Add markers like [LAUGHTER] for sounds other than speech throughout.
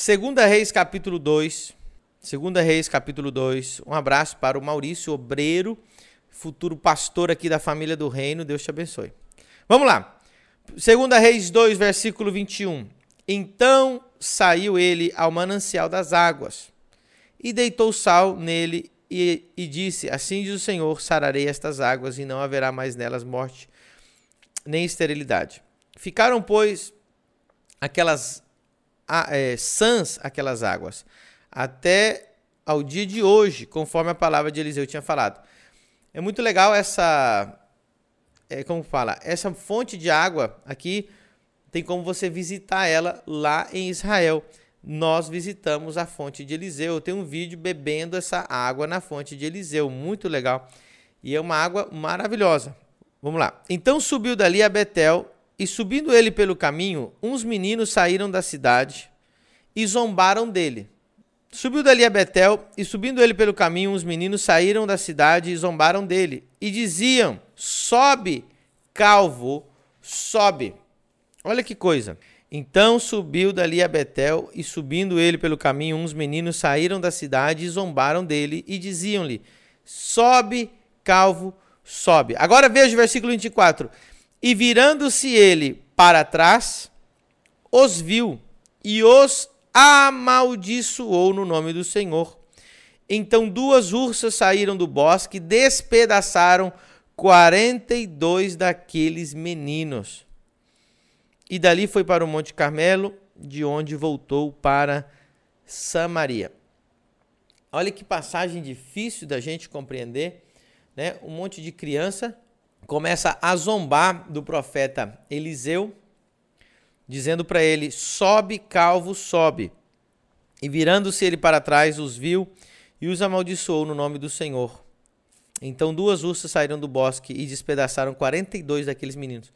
Segunda Reis, capítulo 2. Segunda Reis, capítulo 2. Um abraço para o Maurício Obreiro, futuro pastor aqui da família do reino. Deus te abençoe. Vamos lá. Segunda Reis 2, versículo 21. Então saiu ele ao manancial das águas e deitou sal nele e, e disse: Assim diz o Senhor: sararei estas águas e não haverá mais nelas morte nem esterilidade. Ficaram, pois, aquelas é, sãs, aquelas águas, até ao dia de hoje, conforme a palavra de Eliseu tinha falado. É muito legal essa, é, como fala, essa fonte de água aqui tem como você visitar ela lá em Israel. Nós visitamos a fonte de Eliseu. Tem um vídeo bebendo essa água na fonte de Eliseu, muito legal. E é uma água maravilhosa. Vamos lá. Então subiu dali a Betel, e subindo ele pelo caminho, uns meninos saíram da cidade e zombaram dele. Subiu dali a Betel, e subindo ele pelo caminho, uns meninos saíram da cidade e zombaram dele, e diziam: Sobe, calvo, sobe. Olha que coisa. Então subiu dali a Betel, e subindo ele pelo caminho, uns meninos saíram da cidade e zombaram dele, e diziam-lhe: Sobe, calvo, sobe. Agora veja o versículo 24. E virando-se ele para trás, os viu e os amaldiçoou no nome do Senhor. Então duas ursas saíram do bosque e despedaçaram quarenta e dois daqueles meninos. E dali foi para o Monte Carmelo, de onde voltou para Samaria. Olha que passagem difícil da gente compreender né, um monte de criança começa a zombar do profeta Eliseu, dizendo para ele: Sobe, calvo, sobe. E virando-se ele para trás, os viu e os amaldiçoou no nome do Senhor. Então duas ursas saíram do bosque e despedaçaram 42 daqueles meninos.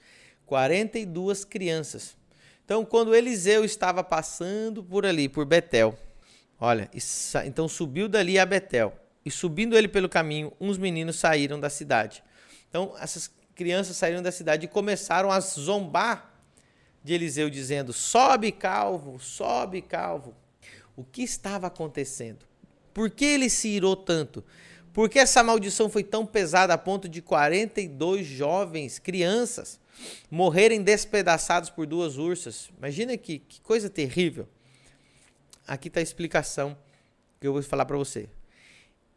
42 crianças. Então, quando Eliseu estava passando por ali, por Betel, olha, então subiu dali a Betel e subindo ele pelo caminho, uns meninos saíram da cidade. Então, essas crianças saíram da cidade e começaram a zombar de Eliseu, dizendo: Sobe, calvo, sobe, calvo. O que estava acontecendo? Por que ele se irou tanto? Por que essa maldição foi tão pesada a ponto de 42 jovens, crianças, morrerem despedaçados por duas ursas? Imagina que, que coisa terrível. Aqui está a explicação que eu vou falar para você.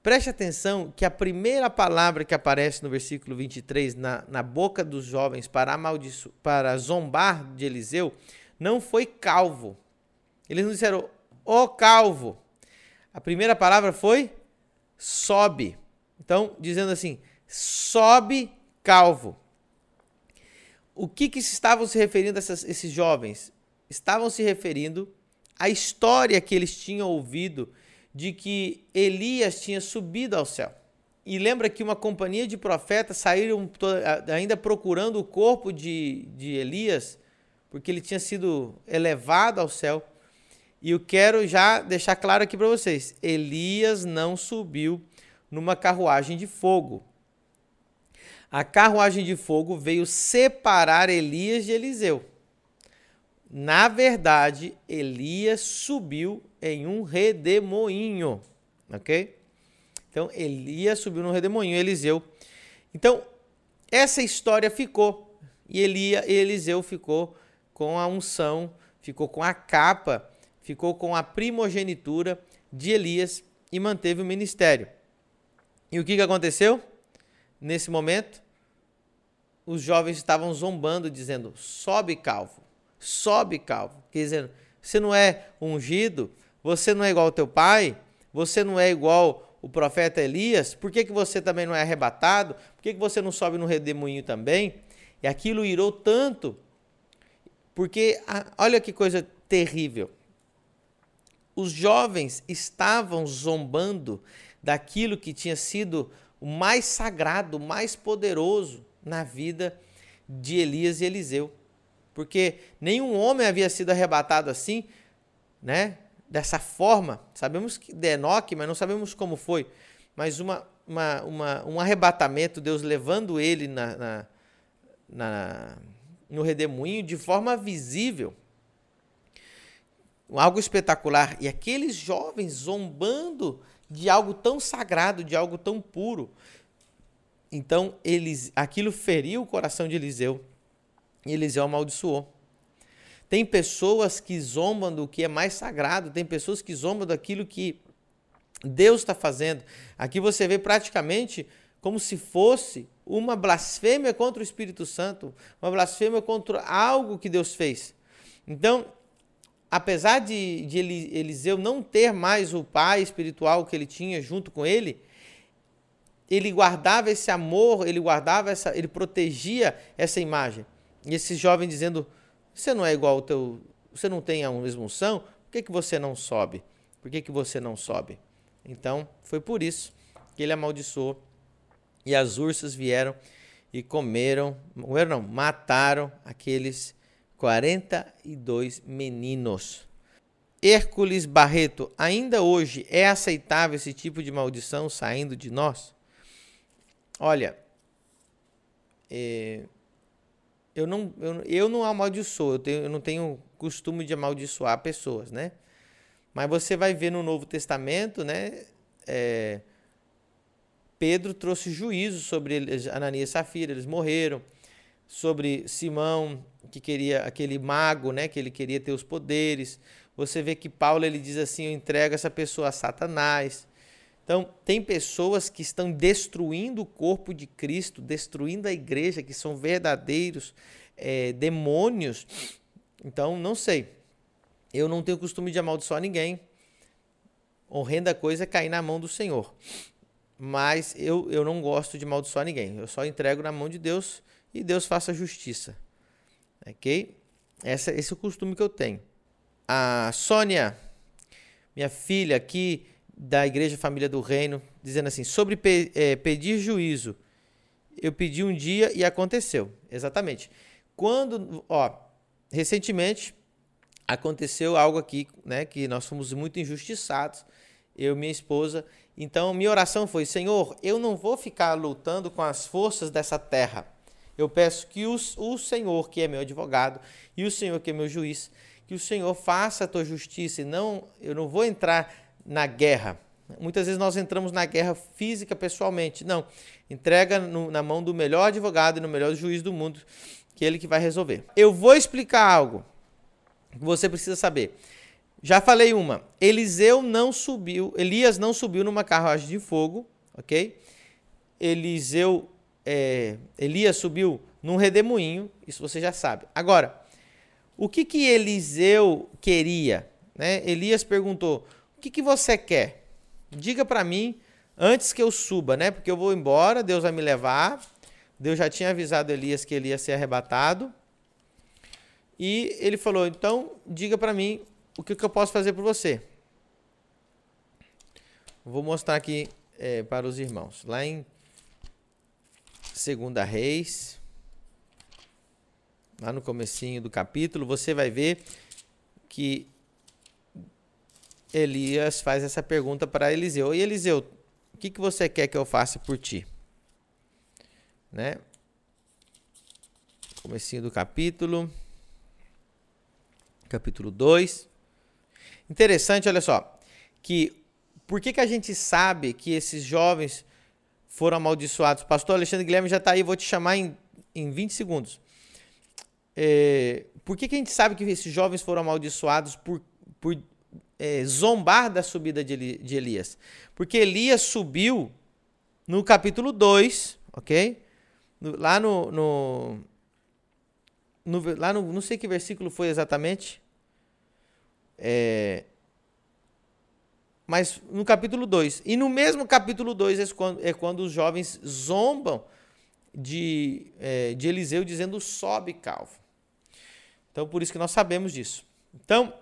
Preste atenção que a primeira palavra que aparece no versículo 23, na, na boca dos jovens para, amaldiço, para zombar de Eliseu, não foi calvo. Eles não disseram, oh, calvo. A primeira palavra foi sobe. Então, dizendo assim, sobe calvo. O que, que estavam se referindo essas, esses jovens? Estavam se referindo à história que eles tinham ouvido de que Elias tinha subido ao céu. E lembra que uma companhia de profetas saíram ainda procurando o corpo de, de Elias, porque ele tinha sido elevado ao céu. E eu quero já deixar claro aqui para vocês: Elias não subiu numa carruagem de fogo. A carruagem de fogo veio separar Elias de Eliseu. Na verdade, Elias subiu em um redemoinho, ok? Então, Elias subiu no redemoinho, Eliseu. Então, essa história ficou. E Elia, Eliseu ficou com a unção, ficou com a capa, ficou com a primogenitura de Elias e manteve o ministério. E o que, que aconteceu? Nesse momento, os jovens estavam zombando, dizendo: sobe calvo, sobe calvo. Quer dizer, você não é ungido, você não é igual ao teu pai? Você não é igual o profeta Elias? Por que, que você também não é arrebatado? Por que, que você não sobe no redemoinho também? E aquilo irou tanto, porque olha que coisa terrível. Os jovens estavam zombando daquilo que tinha sido o mais sagrado, o mais poderoso na vida de Elias e Eliseu. Porque nenhum homem havia sido arrebatado assim, né? dessa forma. Sabemos que de Enoque, mas não sabemos como foi. Mas uma, uma, uma, um arrebatamento, Deus levando ele na, na, na, no redemoinho de forma visível. algo espetacular. E aqueles jovens zombando de algo tão sagrado, de algo tão puro. Então, eles, aquilo feriu o coração de Eliseu. E Eliseu amaldiçoou. Tem pessoas que zombam do que é mais sagrado, tem pessoas que zombam daquilo que Deus está fazendo. Aqui você vê praticamente como se fosse uma blasfêmia contra o Espírito Santo, uma blasfêmia contra algo que Deus fez. Então, apesar de, de Eliseu não ter mais o pai espiritual que ele tinha junto com ele, ele guardava esse amor, ele guardava essa, ele protegia essa imagem. E esse jovem dizendo: Você não é igual ao teu. Você não tem a mesma unção? Por que, que você não sobe? Por que, que você não sobe? Então, foi por isso que ele amaldiçoou. E as ursas vieram e comeram, não, mataram aqueles 42 meninos. Hércules Barreto, ainda hoje é aceitável esse tipo de maldição saindo de nós? Olha, é, eu não, eu, eu não amaldiçoo, eu, tenho, eu não tenho costume de amaldiçoar pessoas, né? Mas você vai ver no Novo Testamento, né? É, Pedro trouxe juízo sobre Ananias e Safira, eles morreram. Sobre Simão, que queria aquele mago, né? Que ele queria ter os poderes. Você vê que Paulo ele diz assim: eu entrego essa pessoa a Satanás. Então, tem pessoas que estão destruindo o corpo de Cristo, destruindo a igreja, que são verdadeiros é, demônios. Então, não sei. Eu não tenho costume de amaldiçoar ninguém. Horrenda coisa é cair na mão do Senhor. Mas eu, eu não gosto de amaldiçoar ninguém. Eu só entrego na mão de Deus e Deus faça justiça. Ok? Essa, esse é o costume que eu tenho. A Sônia, minha filha aqui da Igreja Família do Reino, dizendo assim: sobre pe é, pedir juízo. Eu pedi um dia e aconteceu. Exatamente. Quando, ó, recentemente aconteceu algo aqui, né, que nós fomos muito injustiçados, eu e minha esposa. Então, minha oração foi: Senhor, eu não vou ficar lutando com as forças dessa terra. Eu peço que os, o Senhor, que é meu advogado, e o Senhor, que é meu juiz, que o Senhor faça a tua justiça e não, eu não vou entrar na guerra. Muitas vezes nós entramos na guerra física pessoalmente. Não. Entrega no, na mão do melhor advogado e no melhor juiz do mundo, que é ele que vai resolver. Eu vou explicar algo que você precisa saber. Já falei uma. Eliseu não subiu, Elias não subiu numa carruagem de fogo, ok? Eliseu, é, Elias subiu num redemoinho, isso você já sabe. Agora, o que que Eliseu queria? Né? Elias perguntou: o que, que você quer? Diga para mim antes que eu suba, né? Porque eu vou embora, Deus vai me levar. Deus já tinha avisado Elias que ele ia ser arrebatado. E ele falou: então, diga para mim o que, que, eu posso fazer por você. Vou mostrar aqui é, para os irmãos. Lá em Segunda Reis, lá no comecinho do capítulo, você vai ver que Elias faz essa pergunta para Eliseu. E Eliseu, o que, que você quer que eu faça por ti? Né? Comecinho do capítulo. Capítulo 2. Interessante, olha só, que por que, que a gente sabe que esses jovens foram amaldiçoados? Pastor Alexandre Guilherme já está aí, vou te chamar em, em 20 segundos. É, por que, que a gente sabe que esses jovens foram amaldiçoados por, por é, zombar da subida de, de Elias. Porque Elias subiu no capítulo 2, ok? Lá no, no, no, Lá no. Não sei que versículo foi exatamente. É, mas no capítulo 2. E no mesmo capítulo 2 é quando, é quando os jovens zombam de, é, de Eliseu, dizendo sobe calvo. Então, por isso que nós sabemos disso. Então,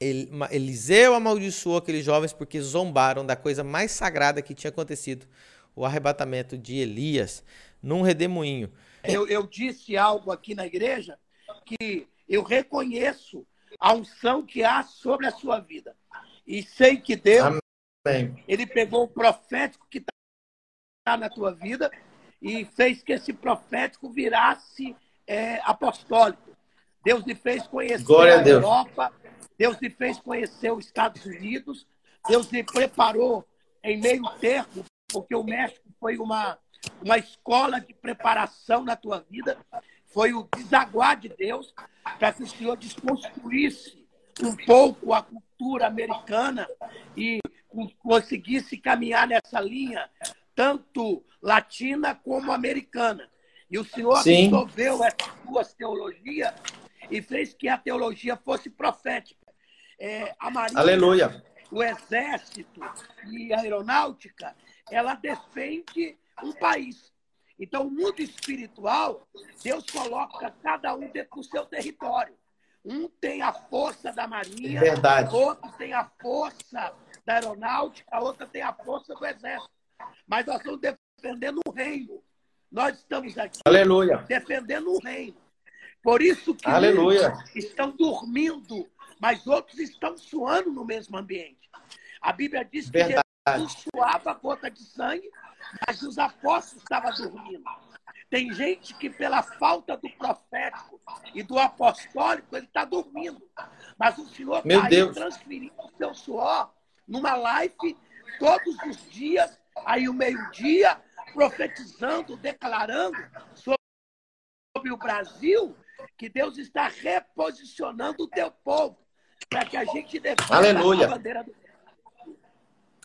Eliseu amaldiçoou aqueles jovens porque zombaram da coisa mais sagrada que tinha acontecido, o arrebatamento de Elias num redemoinho. Eu, eu disse algo aqui na igreja que eu reconheço a unção que há sobre a sua vida. E sei que Deus, Amém. ele pegou o profético que está na tua vida e fez que esse profético virasse é, apostólico. Deus lhe fez conhecer Glória a, a Europa Deus lhe fez conhecer os Estados Unidos, Deus lhe preparou em meio termo, porque o México foi uma, uma escola de preparação na tua vida, foi o desaguar de Deus para que o Senhor desconstruísse um pouco a cultura americana e conseguisse caminhar nessa linha, tanto latina como americana. E o Senhor Sim. absorveu essas duas teologias e fez que a teologia fosse profética. É, a Maria, Aleluia. o Exército e a Aeronáutica, ela defende um país. Então, o mundo espiritual, Deus coloca cada um dentro do seu território. Um tem a força da Marinha, Verdade. outro tem a força da Aeronáutica, outra tem a força do Exército. Mas nós estamos defendendo o reino. Nós estamos aqui Aleluia. defendendo o reino. Por isso que Aleluia. estão dormindo, mas outros estão suando no mesmo ambiente. A Bíblia diz que Verdade. Jesus suava gota de sangue, mas os apóstolos estavam dormindo. Tem gente que, pela falta do profético e do apostólico, ele está dormindo. Mas o Senhor está transferindo o seu suor numa live todos os dias, aí o meio-dia, profetizando, declarando sobre o Brasil que Deus está reposicionando o teu povo para que a gente defenda Aleluia. a bandeira do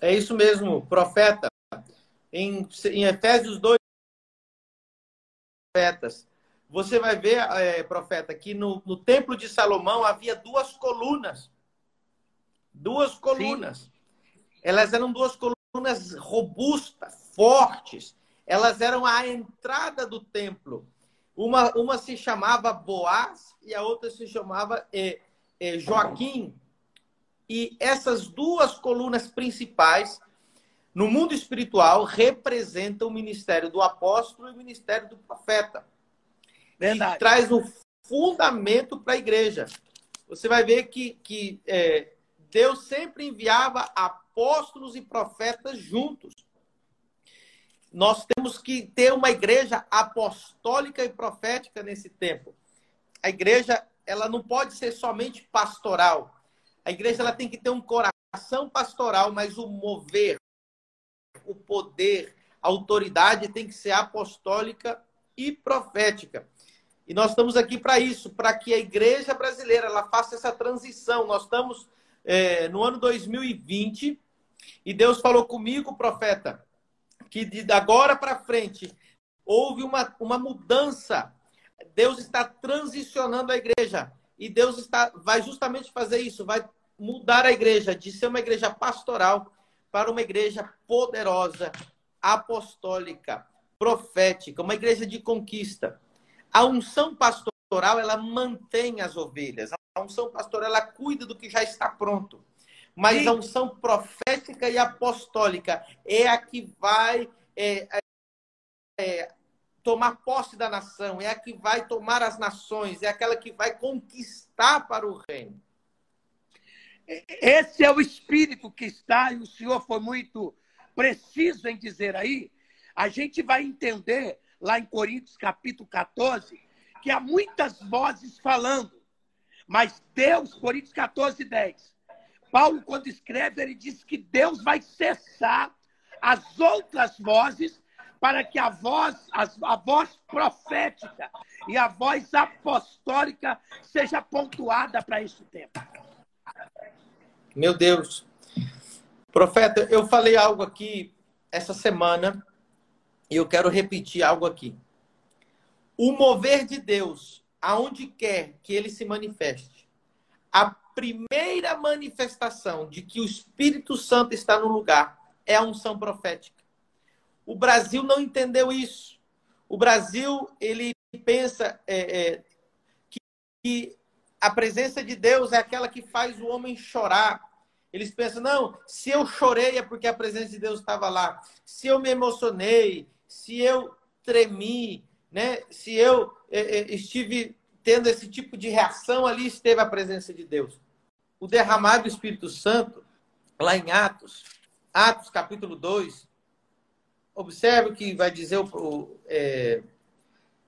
É isso mesmo, profeta. Em, em Efésios 2, profetas. Você vai ver, é, profeta, que no, no templo de Salomão havia duas colunas. Duas colunas. Sim. Elas eram duas colunas robustas, fortes. Elas eram a entrada do templo. Uma, uma se chamava Boaz e a outra se chamava é, Joaquim. E essas duas colunas principais, no mundo espiritual, representam o ministério do apóstolo e o ministério do profeta. Verdade. Traz o fundamento para a igreja. Você vai ver que, que é, Deus sempre enviava apóstolos e profetas juntos nós temos que ter uma igreja apostólica e profética nesse tempo. A igreja, ela não pode ser somente pastoral. A igreja ela tem que ter um coração pastoral, mas o mover, o poder, a autoridade tem que ser apostólica e profética. E nós estamos aqui para isso, para que a igreja brasileira ela faça essa transição. Nós estamos é, no ano 2020 e Deus falou comigo, profeta, que de agora para frente houve uma, uma mudança. Deus está transicionando a igreja. E Deus está, vai justamente fazer isso, vai mudar a igreja de ser uma igreja pastoral para uma igreja poderosa, apostólica, profética, uma igreja de conquista. A unção pastoral, ela mantém as ovelhas. A unção pastoral, ela cuida do que já está pronto. Mas Sim. a unção profética e apostólica é a que vai é, é, é, tomar posse da nação, é a que vai tomar as nações, é aquela que vai conquistar para o reino. Esse é o espírito que está, e o senhor foi muito preciso em dizer aí. A gente vai entender lá em Coríntios capítulo 14 que há muitas vozes falando, mas Deus, Coríntios 14, 10, Paulo, quando escreve, ele diz que Deus vai cessar as outras vozes para que a voz, a, voz profética e a voz apostólica seja pontuada para esse tempo. Meu Deus. Profeta, eu falei algo aqui essa semana e eu quero repetir algo aqui. O mover de Deus, aonde quer que ele se manifeste, a primeira manifestação de que o Espírito Santo está no lugar é a unção profética. O Brasil não entendeu isso. O Brasil ele pensa é, é, que, que a presença de Deus é aquela que faz o homem chorar. Eles pensam, não, se eu chorei é porque a presença de Deus estava lá. Se eu me emocionei, se eu tremi, né? se eu é, é estive tendo esse tipo de reação, ali esteve a presença de Deus o derramar do Espírito Santo, lá em Atos, Atos capítulo 2, observe o que vai dizer o, é,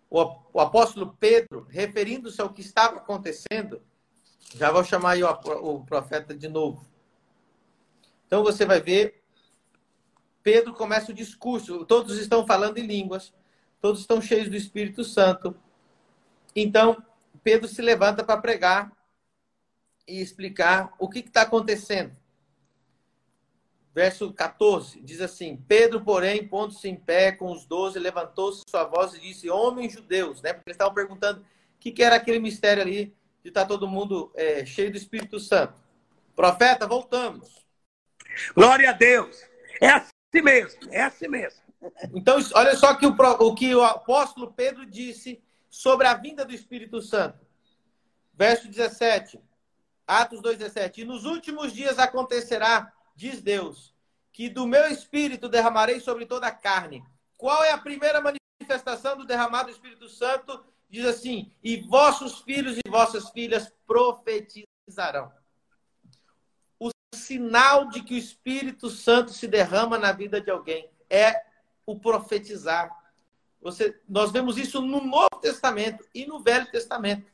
o, o apóstolo Pedro, referindo-se ao que estava acontecendo. Já vou chamar aí o profeta de novo. Então você vai ver, Pedro começa o discurso, todos estão falando em línguas, todos estão cheios do Espírito Santo. Então, Pedro se levanta para pregar e explicar o que está acontecendo. Verso 14 diz assim: Pedro, porém, pondo-se em pé com os doze, levantou-se sua voz e disse: Homens judeus, né? Porque eles estavam perguntando o que, que era aquele mistério ali de estar tá todo mundo é, cheio do Espírito Santo. Profeta, voltamos. Glória a Deus. É assim mesmo, é assim mesmo. Então, olha só que o, o que o apóstolo Pedro disse sobre a vinda do Espírito Santo. Verso 17. Atos 2,17. E nos últimos dias acontecerá, diz Deus, que do meu espírito derramarei sobre toda a carne. Qual é a primeira manifestação do derramado do Espírito Santo? Diz assim: e vossos filhos e vossas filhas profetizarão. O sinal de que o Espírito Santo se derrama na vida de alguém é o profetizar. Você, nós vemos isso no Novo Testamento e no Velho Testamento.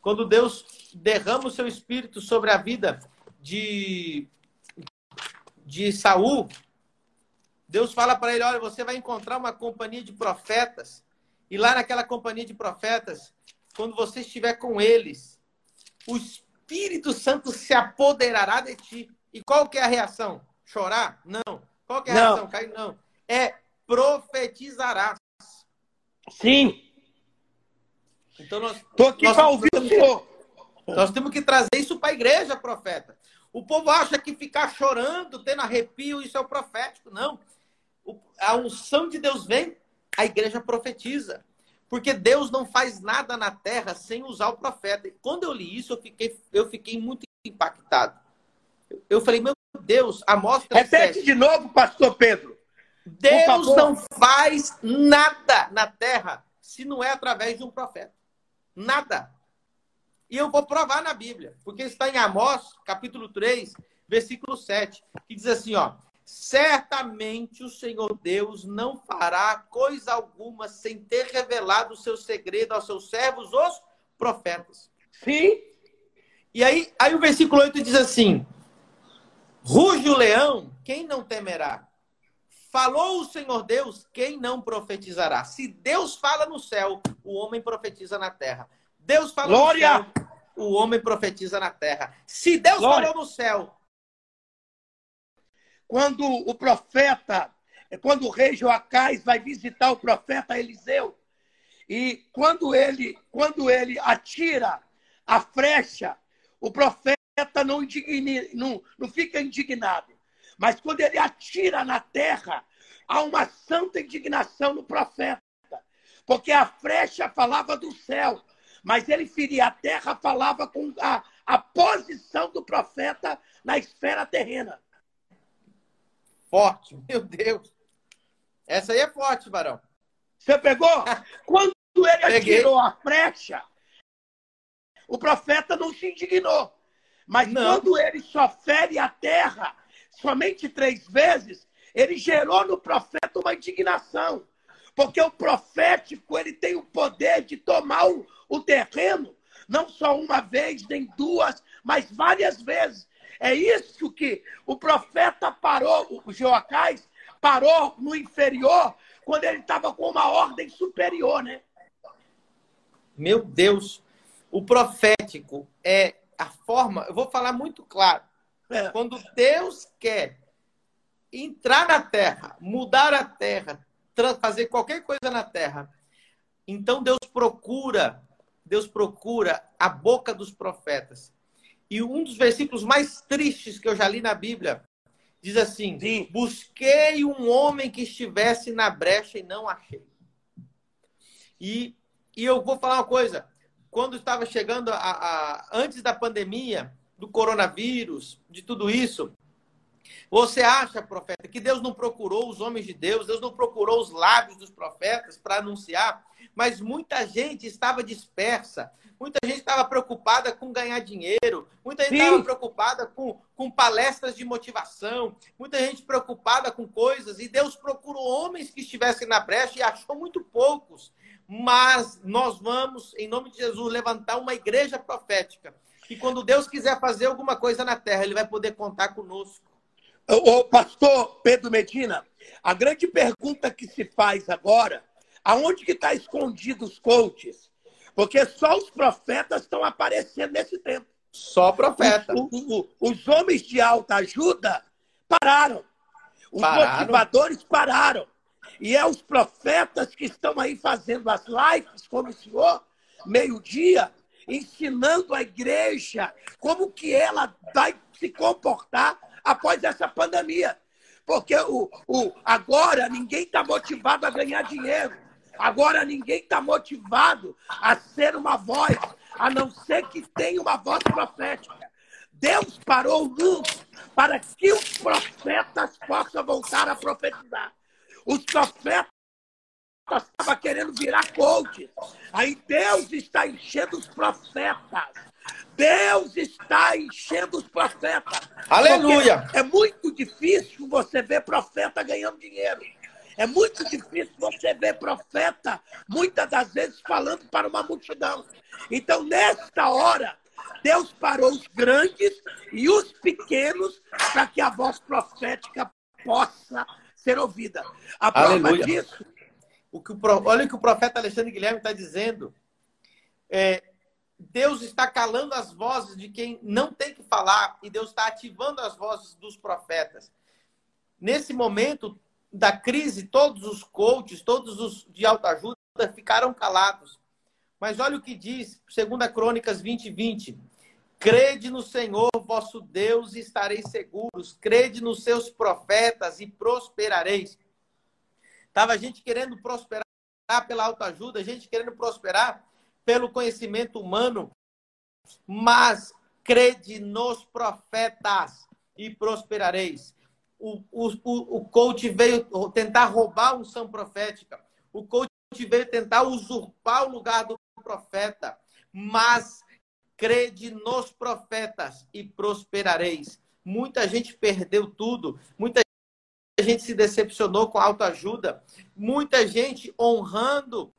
Quando Deus derrama o seu espírito sobre a vida de, de Saul, Deus fala para ele: olha, você vai encontrar uma companhia de profetas, e lá naquela companhia de profetas, quando você estiver com eles, o Espírito Santo se apoderará de ti. E qual que é a reação? Chorar? Não. Qual que é a Não. reação? Cair? Não. É profetizarás. Sim. Então nós. Estou aqui para ouvir o senhor. Nós temos que trazer isso para a igreja, profeta. O povo acha que ficar chorando, tendo arrepio, isso é o profético. Não. A unção de Deus vem, a igreja profetiza. Porque Deus não faz nada na terra sem usar o profeta. E quando eu li isso, eu fiquei, eu fiquei muito impactado. Eu falei, meu Deus, a mostra. Repete de novo, pastor Pedro. Deus não faz nada na terra se não é através de um profeta. Nada. E eu vou provar na Bíblia, porque está em Amós, capítulo 3, versículo 7, que diz assim, ó: Certamente o Senhor Deus não fará coisa alguma sem ter revelado o seu segredo aos seus servos, os profetas. Sim. E aí, aí o versículo 8 diz assim: Ruge o leão, quem não temerá? Falou o Senhor Deus, quem não profetizará? Se Deus fala no céu, o homem profetiza na terra. Deus fala Glória! no céu, o homem profetiza na terra. Se Deus Glória! falou no céu. Quando o profeta, quando o rei Joacás vai visitar o profeta Eliseu, e quando ele, quando ele atira a flecha, o profeta não, indigna, não, não fica indignado. Mas quando ele atira na terra, há uma santa indignação no profeta. Porque a flecha falava do céu, mas ele feria a terra, falava com a, a posição do profeta na esfera terrena. Forte, meu Deus. Essa aí é forte, Barão. Você pegou? [LAUGHS] Quando ele atirou a flecha, o profeta não se indignou. Mas não. quando ele só fere a terra, somente três vezes, ele gerou no profeta uma indignação. Porque o profético ele tem o poder de tomar o, o terreno, não só uma vez, nem duas, mas várias vezes. É isso que o profeta parou, o Joacás parou no inferior, quando ele estava com uma ordem superior, né? Meu Deus, o profético é a forma, eu vou falar muito claro. É. Quando Deus quer entrar na terra, mudar a terra, fazer qualquer coisa na terra, então Deus procura, Deus procura a boca dos profetas. E um dos versículos mais tristes que eu já li na Bíblia diz assim: Sim. Busquei um homem que estivesse na brecha e não achei. E, e eu vou falar uma coisa: quando estava chegando a, a, antes da pandemia, do coronavírus, de tudo isso, você acha, profeta, que Deus não procurou os homens de Deus, Deus não procurou os lábios dos profetas para anunciar, mas muita gente estava dispersa, muita gente estava preocupada com ganhar dinheiro, muita gente estava preocupada com, com palestras de motivação, muita gente preocupada com coisas, e Deus procurou homens que estivessem na brecha e achou muito poucos. Mas nós vamos, em nome de Jesus, levantar uma igreja profética que quando Deus quiser fazer alguma coisa na terra, ele vai poder contar conosco. O pastor Pedro Medina, a grande pergunta que se faz agora, aonde que está escondido os coaches? Porque só os profetas estão aparecendo nesse tempo. Só profeta. Os, os, os homens de alta ajuda pararam. Os pararam. motivadores pararam. E é os profetas que estão aí fazendo as lives, como o senhor, meio-dia, ensinando a igreja como que ela vai se comportar após essa pandemia. Porque o, o, agora ninguém está motivado a ganhar dinheiro. Agora ninguém está motivado a ser uma voz, a não ser que tenha uma voz profética. Deus parou o mundo para que os profetas possam voltar a profetizar. Os profetas estavam querendo virar coach. Aí Deus está enchendo os profetas. Deus está enchendo os profetas. Aleluia! é muito difícil você ver profeta ganhando dinheiro. É muito difícil você ver profeta, muitas das vezes, falando para uma multidão. Então, nesta hora, Deus parou os grandes e os pequenos para que a voz profética possa ser ouvida. A prova Aleluia. disso. O que o, olha o que o profeta Alexandre Guilherme está dizendo. É, Deus está calando as vozes de quem não tem que falar e Deus está ativando as vozes dos profetas. Nesse momento da crise, todos os coaches, todos os de autoajuda ficaram calados. Mas olha o que diz, 2 Crônicas 20, 20. Crede no Senhor vosso Deus e estareis seguros. Crede nos seus profetas e prosperareis. Tava gente querendo prosperar pela autoajuda, gente querendo prosperar pelo conhecimento humano, mas crede nos profetas e prosperareis. O, o, o coach veio tentar roubar a unção profética. O coach veio tentar usurpar o lugar do profeta. Mas crede nos profetas e prosperareis. Muita gente perdeu tudo, muita gente se decepcionou com autoajuda, muita gente honrando,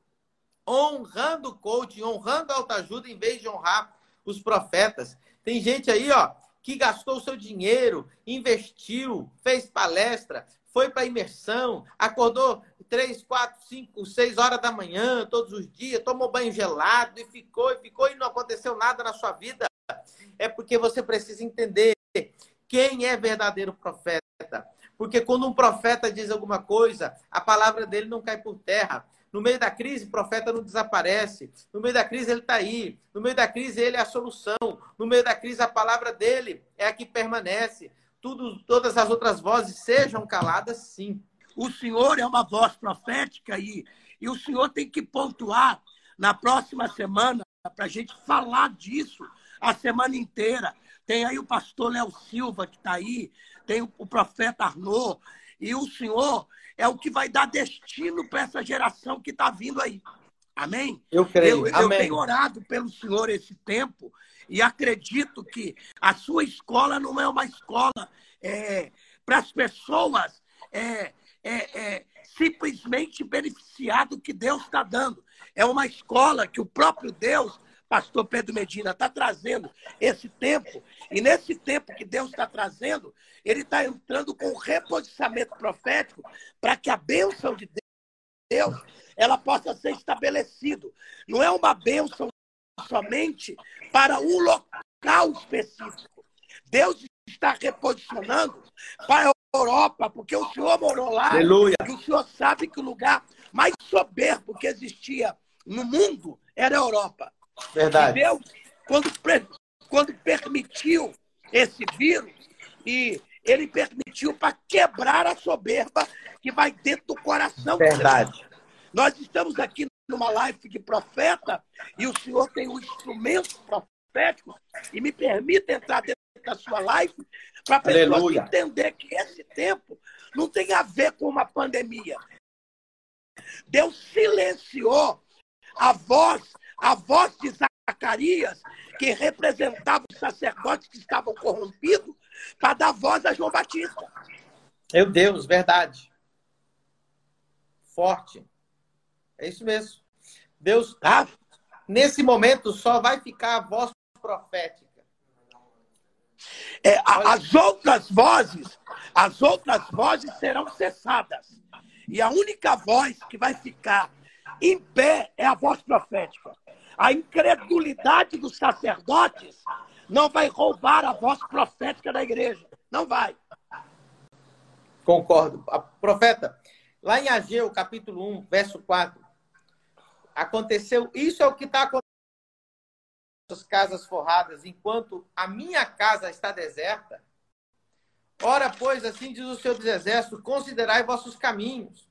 honrando o coaching, honrando a autoajuda em vez de honrar os profetas. Tem gente aí, ó, que gastou seu dinheiro, investiu, fez palestra, foi para imersão, acordou três, quatro, cinco, seis horas da manhã, todos os dias, tomou banho gelado e ficou, e ficou e não aconteceu nada na sua vida. É porque você precisa entender quem é verdadeiro profeta. Porque quando um profeta diz alguma coisa, a palavra dele não cai por terra. No meio da crise, o profeta não desaparece. No meio da crise, ele está aí. No meio da crise, ele é a solução. No meio da crise, a palavra dele é a que permanece tudo, todas as outras vozes sejam caladas, sim. O Senhor é uma voz profética e, e o Senhor tem que pontuar na próxima semana para a gente falar disso a semana inteira. Tem aí o pastor Léo Silva que está aí, tem o, o profeta Arnaud, e o Senhor é o que vai dar destino para essa geração que está vindo aí. Amém? Eu creio. Eu, eu tenho orado pelo Senhor esse tempo e acredito que a sua escola não é uma escola é, para as pessoas é, é, é, simplesmente beneficiar do que Deus está dando. É uma escola que o próprio Deus, pastor Pedro Medina, está trazendo esse tempo. E nesse tempo que Deus está trazendo, ele está entrando com um reposicionamento profético para que a bênção de Deus ela possa ser estabelecida. Não é uma bênção somente para um local específico. Deus está reposicionando para a Europa, porque o Senhor morou lá. Aleluia. E o Senhor sabe que o lugar mais soberbo que existia no mundo era a Europa. Verdade. Deus, quando, quando permitiu esse vírus, e ele permitiu para quebrar a soberba que vai dentro do coração. Verdade. Nós estamos aqui numa live de profeta e o senhor tem um instrumento profético e me permita entrar dentro da sua live para a pessoa entender que esse tempo não tem a ver com uma pandemia. Deus silenciou a voz, a voz de Zacarias, que representava os sacerdotes que estavam corrompidos, para dar voz a João Batista. Meu Deus, verdade. Forte. É isso mesmo. Deus, tá? nesse momento, só vai ficar a voz profética. É, a, as outras vozes, as outras vozes serão cessadas. E a única voz que vai ficar em pé é a voz profética. A incredulidade dos sacerdotes não vai roubar a voz profética da igreja. Não vai. Concordo. A profeta, lá em Ageu, capítulo 1, verso 4, aconteceu, isso é o que está acontecendo as casas forradas, enquanto a minha casa está deserta. Ora, pois, assim diz o Senhor dos Exércitos, considerai vossos caminhos.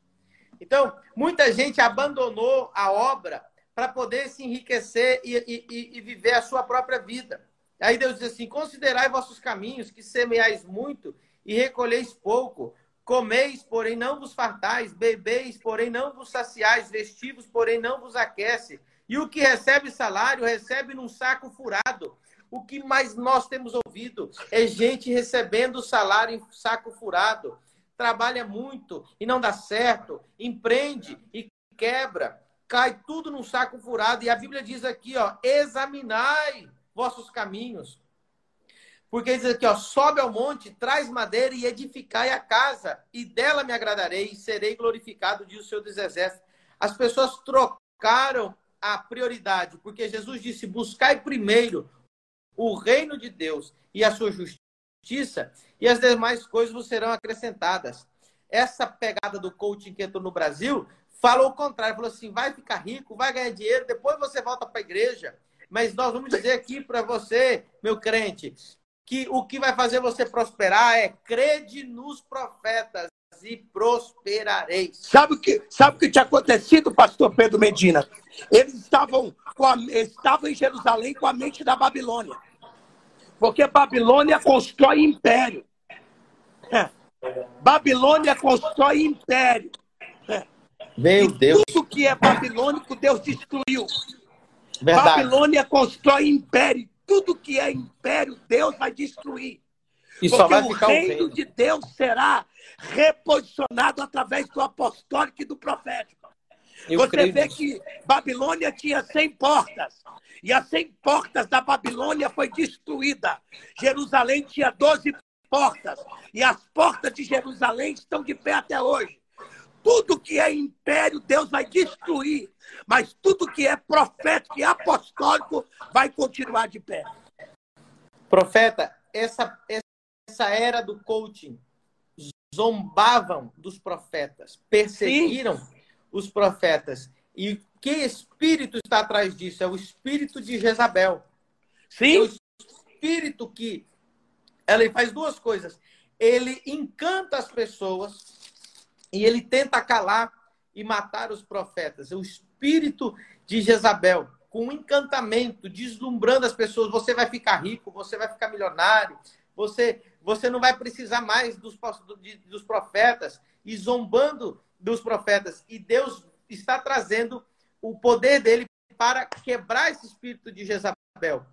Então, muita gente abandonou a obra para poder se enriquecer e, e, e, viver a sua própria vida. Aí Deus diz assim: considerai vossos caminhos, que semeais muito e recolheis pouco. Comeis, porém não vos fartais, bebeis, porém não vos saciais, vestivos, porém não vos aquece. E o que recebe salário, recebe num saco furado. O que mais nós temos ouvido é gente recebendo salário em saco furado. Trabalha muito e não dá certo, empreende e quebra, cai tudo num saco furado. E a Bíblia diz aqui, ó, examinai vossos caminhos. Porque diz aqui, ó, sobe ao monte, traz madeira e edificai a casa, e dela me agradarei e serei glorificado, diz o Senhor dos Exércitos. As pessoas trocaram a prioridade, porque Jesus disse: buscai primeiro o reino de Deus e a sua justiça, e as demais coisas vos serão acrescentadas. Essa pegada do coaching que entrou no Brasil falou o contrário, falou assim: vai ficar rico, vai ganhar dinheiro, depois você volta para a igreja. Mas nós vamos dizer aqui para você, meu crente, que o que vai fazer você prosperar é crede nos profetas e prosperareis. Sabe o que, sabe o que tinha acontecido, pastor Pedro Medina? Eles estavam, a, estavam em Jerusalém com a mente da Babilônia. Porque Babilônia constrói império. É. Babilônia constrói império. Meu e Deus. Tudo que é babilônico, Deus destruiu. Verdade. Babilônia constrói império. Tudo que é império, Deus vai destruir. E Porque o reino, de Deus será reposicionado através do apostólico e do profético. Eu Você vê que Babilônia tinha 100 portas. E as 100 portas da Babilônia foi destruída. Jerusalém tinha 12 portas. E as portas de Jerusalém estão de pé até hoje. Tudo que é império, Deus vai destruir. Mas tudo que é profético e apostólico vai continuar de pé. Profeta, essa, essa era do coaching zombavam dos profetas, perseguiram Sim. os profetas. E que espírito está atrás disso? É o espírito de Jezabel. Sim. É o espírito que ela faz duas coisas. Ele encanta as pessoas e ele tenta calar e matar os profetas. O espírito de Jezabel, com um encantamento, deslumbrando as pessoas. Você vai ficar rico, você vai ficar milionário, você, você não vai precisar mais dos, dos profetas e zombando dos profetas. E Deus está trazendo o poder dele para quebrar esse espírito de Jezabel.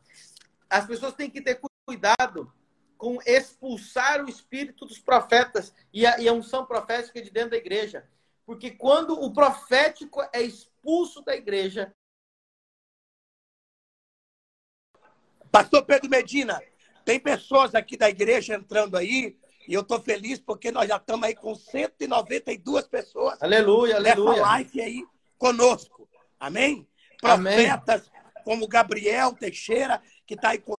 As pessoas têm que ter cuidado com expulsar o espírito dos profetas e a, e a unção profética de dentro da igreja. Porque quando o profético é expulso da igreja. Pastor Pedro Medina, tem pessoas aqui da igreja entrando aí, e eu estou feliz porque nós já estamos aí com 192 pessoas. Aleluia, aleluia. Nessa live aí conosco. Amém? Profetas Amém. como Gabriel Teixeira, que está aí conosco,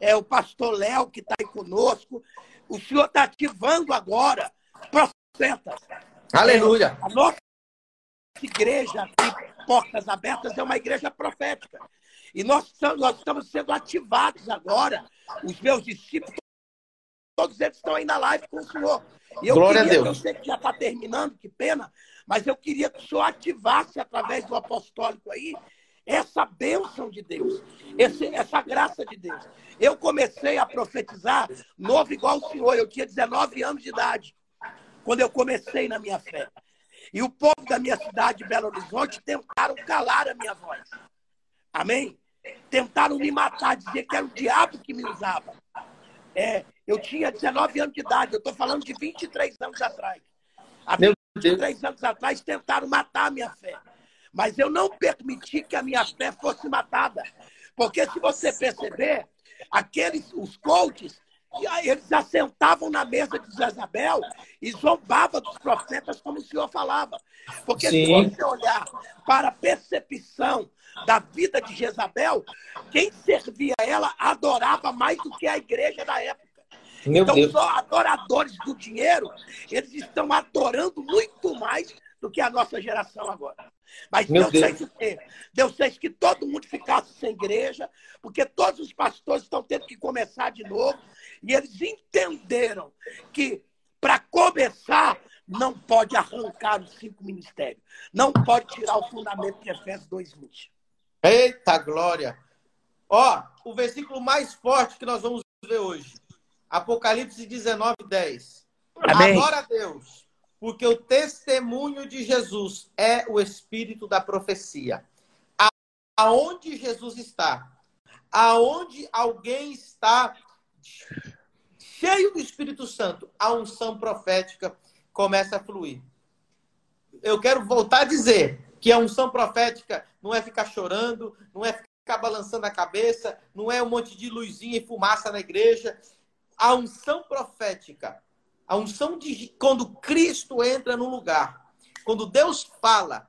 é o pastor Léo, que está aí conosco. O Senhor está ativando agora profetas. Aleluia. É, a nossa igreja aqui, Portas Abertas, é uma igreja profética. E nós estamos, nós estamos sendo ativados agora. Os meus discípulos, todos eles estão aí na live com o Senhor. E eu Glória queria, a Deus. Eu sei que já está terminando, que pena, mas eu queria que o Senhor ativasse através do apostólico aí essa bênção de Deus, esse, essa graça de Deus. Eu comecei a profetizar novo igual o senhor, eu tinha 19 anos de idade, quando eu comecei na minha fé. E o povo da minha cidade, Belo Horizonte, tentaram calar a minha voz. Amém? Tentaram me matar, dizer que era o diabo que me usava. É, eu tinha 19 anos de idade, eu estou falando de 23 anos atrás. Há 23 anos atrás tentaram matar a minha fé. Mas eu não permiti que a minha fé fosse matada. Porque se você perceber, aqueles, os coaches, eles assentavam na mesa de Jezabel e zombavam dos profetas como o senhor falava. Porque Sim. se você olhar para a percepção da vida de Jezabel, quem servia ela adorava mais do que a igreja da época. Meu então, Deus. só adoradores do dinheiro, eles estão adorando muito mais do que a nossa geração agora. Mas Meu Deus, Deus. fez o quê? Deus fez que todo mundo ficasse sem igreja, porque todos os pastores estão tendo que começar de novo. E eles entenderam que, para começar, não pode arrancar os cinco ministérios. Não pode tirar o fundamento de Efésios 2,20. Eita glória! Ó, o versículo mais forte que nós vamos ver hoje. Apocalipse 19, 10. Amém. Adora a Deus, porque o testemunho de Jesus é o espírito da profecia. Aonde Jesus está, aonde alguém está cheio do Espírito Santo, a unção profética começa a fluir. Eu quero voltar a dizer que a unção profética não é ficar chorando, não é ficar balançando a cabeça, não é um monte de luzinha e fumaça na igreja. A unção profética, a unção de quando Cristo entra no lugar, quando Deus fala,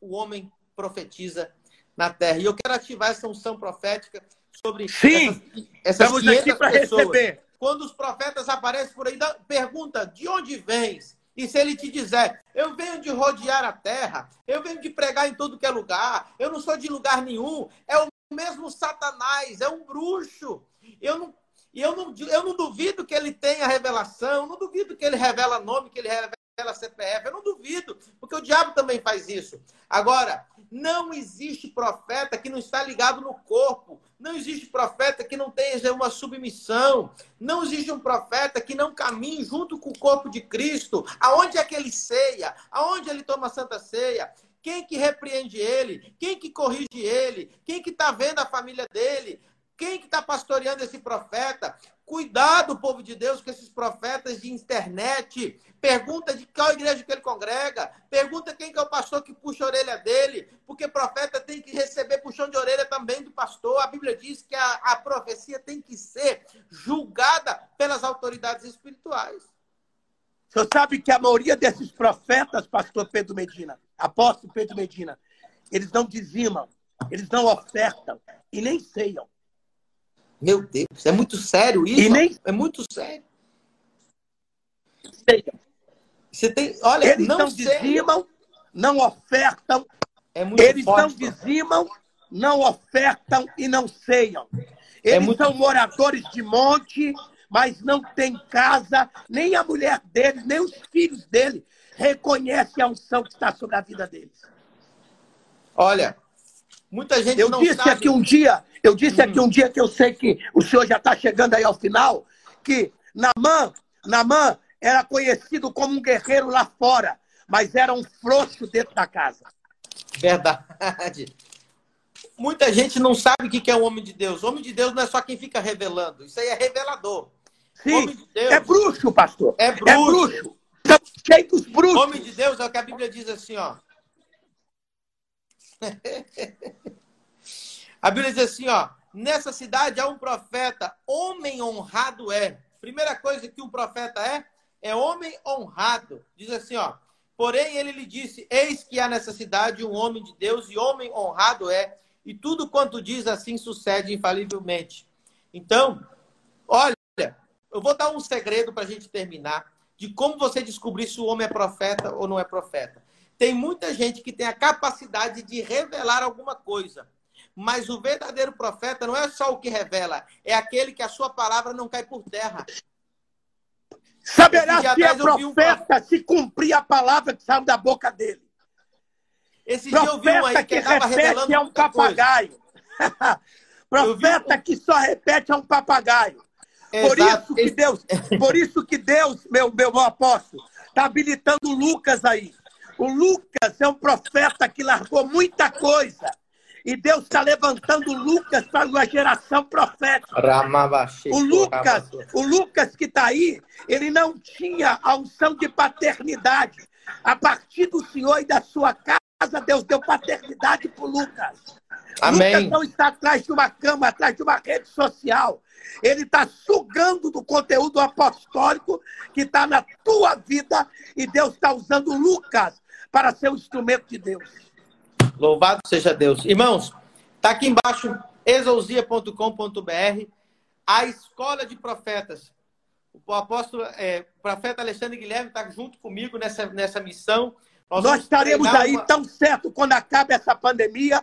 o homem profetiza na terra. E eu quero ativar essa unção profética sobre Sim, essas, essas 500 pessoas. Receber. Quando os profetas aparecem por aí, pergunta de onde vens? E se ele te dizer, eu venho de rodear a terra, eu venho de pregar em todo que é lugar, eu não sou de lugar nenhum, é o mesmo Satanás, é um bruxo. Eu não, eu não, eu não duvido que ele tenha revelação, não duvido que ele revela nome, que ele revela CPF, eu não duvido, porque o diabo também faz isso. Agora, não existe profeta que não está ligado no corpo. Não existe profeta que não tenha uma submissão. Não existe um profeta que não caminhe junto com o corpo de Cristo. Aonde é que ele ceia? Aonde ele toma a santa ceia? Quem que repreende ele? Quem que corrige ele? Quem que está vendo a família dele? Quem que está pastoreando esse profeta? Cuidado, povo de Deus, com esses profetas de internet. Pergunta de qual igreja que ele congrega. Pergunta quem que é o pastor que puxa a orelha dele. Porque profeta tem que receber puxão de orelha também do pastor. A Bíblia diz que a, a profecia tem que ser julgada pelas autoridades espirituais. Senhor sabe que a maioria desses profetas, pastor Pedro Medina, apóstolo Pedro Medina, eles não dizimam, eles não ofertam e nem ceiam. Meu Deus, é muito sério isso. E nem... É muito sério. Você tem, olha, eles não, não dizimam, não ofertam. É muito eles forte, não dizimam, não ofertam e não ceiam. É eles é muito... são moradores de monte, mas não têm casa, nem a mulher deles, nem os filhos dele reconhecem a unção que está sobre a vida deles. Olha, muita gente eu não disse sabe... aqui um dia eu disse aqui um dia que eu sei que o senhor já está chegando aí ao final, que Namã, Namã era conhecido como um guerreiro lá fora, mas era um frouxo dentro da casa. Verdade. Muita gente não sabe o que é o homem de Deus. O homem de Deus não é só quem fica revelando. Isso aí é revelador. Sim, de é bruxo, pastor. É bruxo. É bruxo. Estamos cheios dos bruxos. Homem de Deus é o que a Bíblia diz assim, ó. [LAUGHS] A Bíblia diz assim, ó, nessa cidade há um profeta, homem honrado é. Primeira coisa que um profeta é, é homem honrado. Diz assim, ó, porém ele lhe disse, eis que há nessa cidade um homem de Deus e homem honrado é, e tudo quanto diz assim sucede infalivelmente. Então, olha, eu vou dar um segredo para a gente terminar de como você descobrir se o homem é profeta ou não é profeta. Tem muita gente que tem a capacidade de revelar alguma coisa, mas o verdadeiro profeta não é só o que revela, é aquele que a sua palavra não cai por terra. Saberá se é profeta um... se cumprir a palavra que saiu da boca dele. Esse profeta dia [LAUGHS] eu vi um aí que, que estava revelando é um papagaio. profeta um... que só repete é um papagaio. Por isso que Deus, [LAUGHS] por isso que Deus, meu, meu apóstolo, está habilitando o Lucas aí. O Lucas é um profeta que largou muita coisa e Deus está levantando Lucas para uma geração profética. O Lucas, o Lucas que está aí, ele não tinha a unção de paternidade. A partir do Senhor e da sua casa, Deus deu paternidade para o Lucas. Amém. Lucas não está atrás de uma cama, atrás de uma rede social. Ele está sugando do conteúdo apostólico que está na tua vida e Deus está usando Lucas para ser o instrumento de Deus. Louvado seja Deus. Irmãos, está aqui embaixo, exousia.com.br, a escola de profetas. O apóstolo, é, o profeta Alexandre Guilherme está junto comigo nessa, nessa missão. Nós, Nós estaremos aí uma... tão certo quando acaba essa pandemia.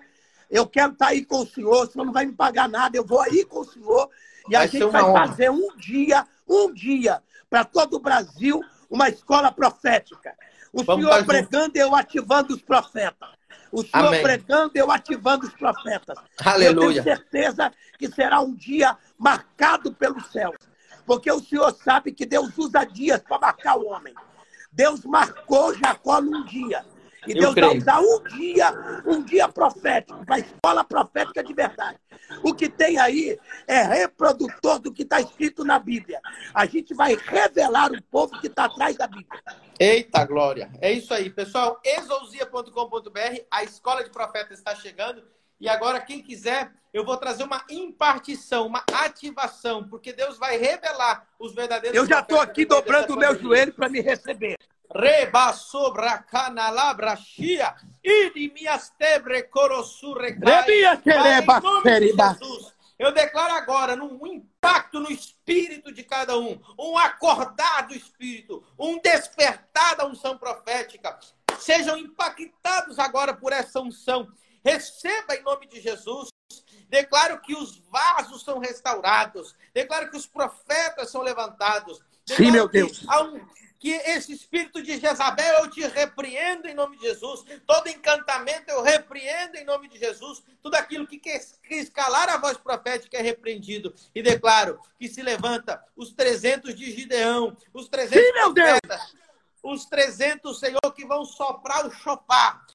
Eu quero estar tá aí com o senhor, o senhor não vai me pagar nada, eu vou aí com o senhor e vai a gente vai honra. fazer um dia, um dia, para todo o Brasil, uma escola profética. O Vamos senhor pregando, eu ativando os profetas. O senhor Amém. pregando, eu ativando os profetas. Aleluia. Eu tenho certeza que será um dia marcado pelos céus. Porque o senhor sabe que Deus usa dias para marcar o homem. Deus marcou Jacó num dia. E Deus vai usar um dia, um dia profético, para a escola profética de verdade. O que tem aí é reprodutor do que está escrito na Bíblia. A gente vai revelar o povo que está atrás da Bíblia. Eita glória! É isso aí, pessoal. Exousia.com.br, a escola de profetas está chegando. E agora, quem quiser, eu vou trazer uma impartição, uma ativação, porque Deus vai revelar os verdadeiros. Eu já estou aqui dobrando o meu joelho para me receber. Reba sobra canalabra chia. Idi mias tebre corosure Jesus. Eu declaro agora um impacto no espírito de cada um, um acordar do espírito, um despertar da unção profética. Sejam impactados agora por essa unção. Receba em nome de Jesus. Declaro que os vasos são restaurados. Declaro que os profetas são levantados. Declaro Sim, meu Deus. Que esse espírito de Jezabel eu te repreendo em nome de Jesus. Todo encantamento eu repreendo em nome de Jesus. Tudo aquilo que quis calar a voz profética é repreendido. E declaro que se levanta os 300 de Gideão, os 300 Sim, meu Deus! os 300, Senhor, que vão soprar o chopar,